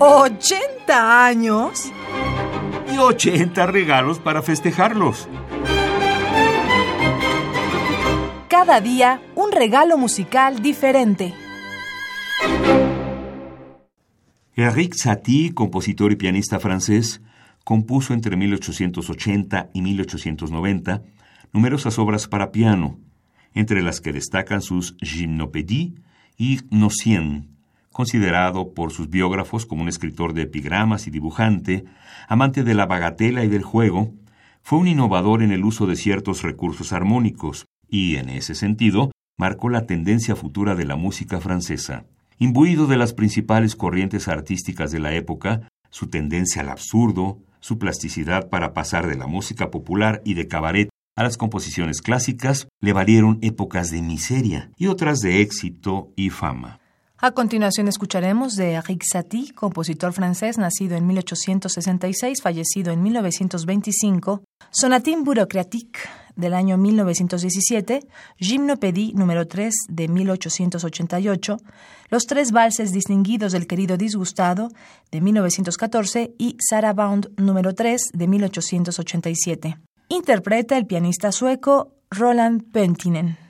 ¿80 años? Y 80 regalos para festejarlos. Cada día un regalo musical diferente. Eric Satie, compositor y pianista francés, compuso entre 1880 y 1890 numerosas obras para piano, entre las que destacan sus Gymnopédies y Nocien, considerado por sus biógrafos como un escritor de epigramas y dibujante, amante de la bagatela y del juego, fue un innovador en el uso de ciertos recursos armónicos y, en ese sentido, marcó la tendencia futura de la música francesa. Imbuido de las principales corrientes artísticas de la época, su tendencia al absurdo, su plasticidad para pasar de la música popular y de cabaret a las composiciones clásicas le valieron épocas de miseria y otras de éxito y fama. A continuación escucharemos de Eric Satie, compositor francés nacido en 1866, fallecido en 1925, Sonatine Bureaucratique del año 1917, Gymnopédie número 3 de 1888, Los tres valses distinguidos del querido disgustado de 1914 y Saraband número 3 de 1887. Interpreta el pianista sueco Roland Pentinen.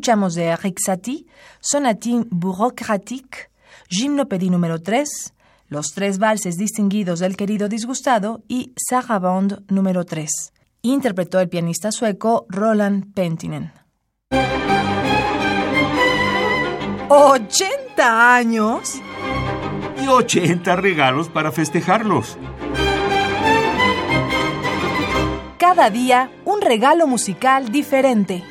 Escuchamos de Eric Satie, Sonatine Bureaucratique, Gymnopédie número 3, Los tres valses distinguidos del querido disgustado y Sarabande número 3. Interpretó el pianista sueco Roland Pentinen. ¿80 años? Y 80 regalos para festejarlos. Cada día un regalo musical diferente.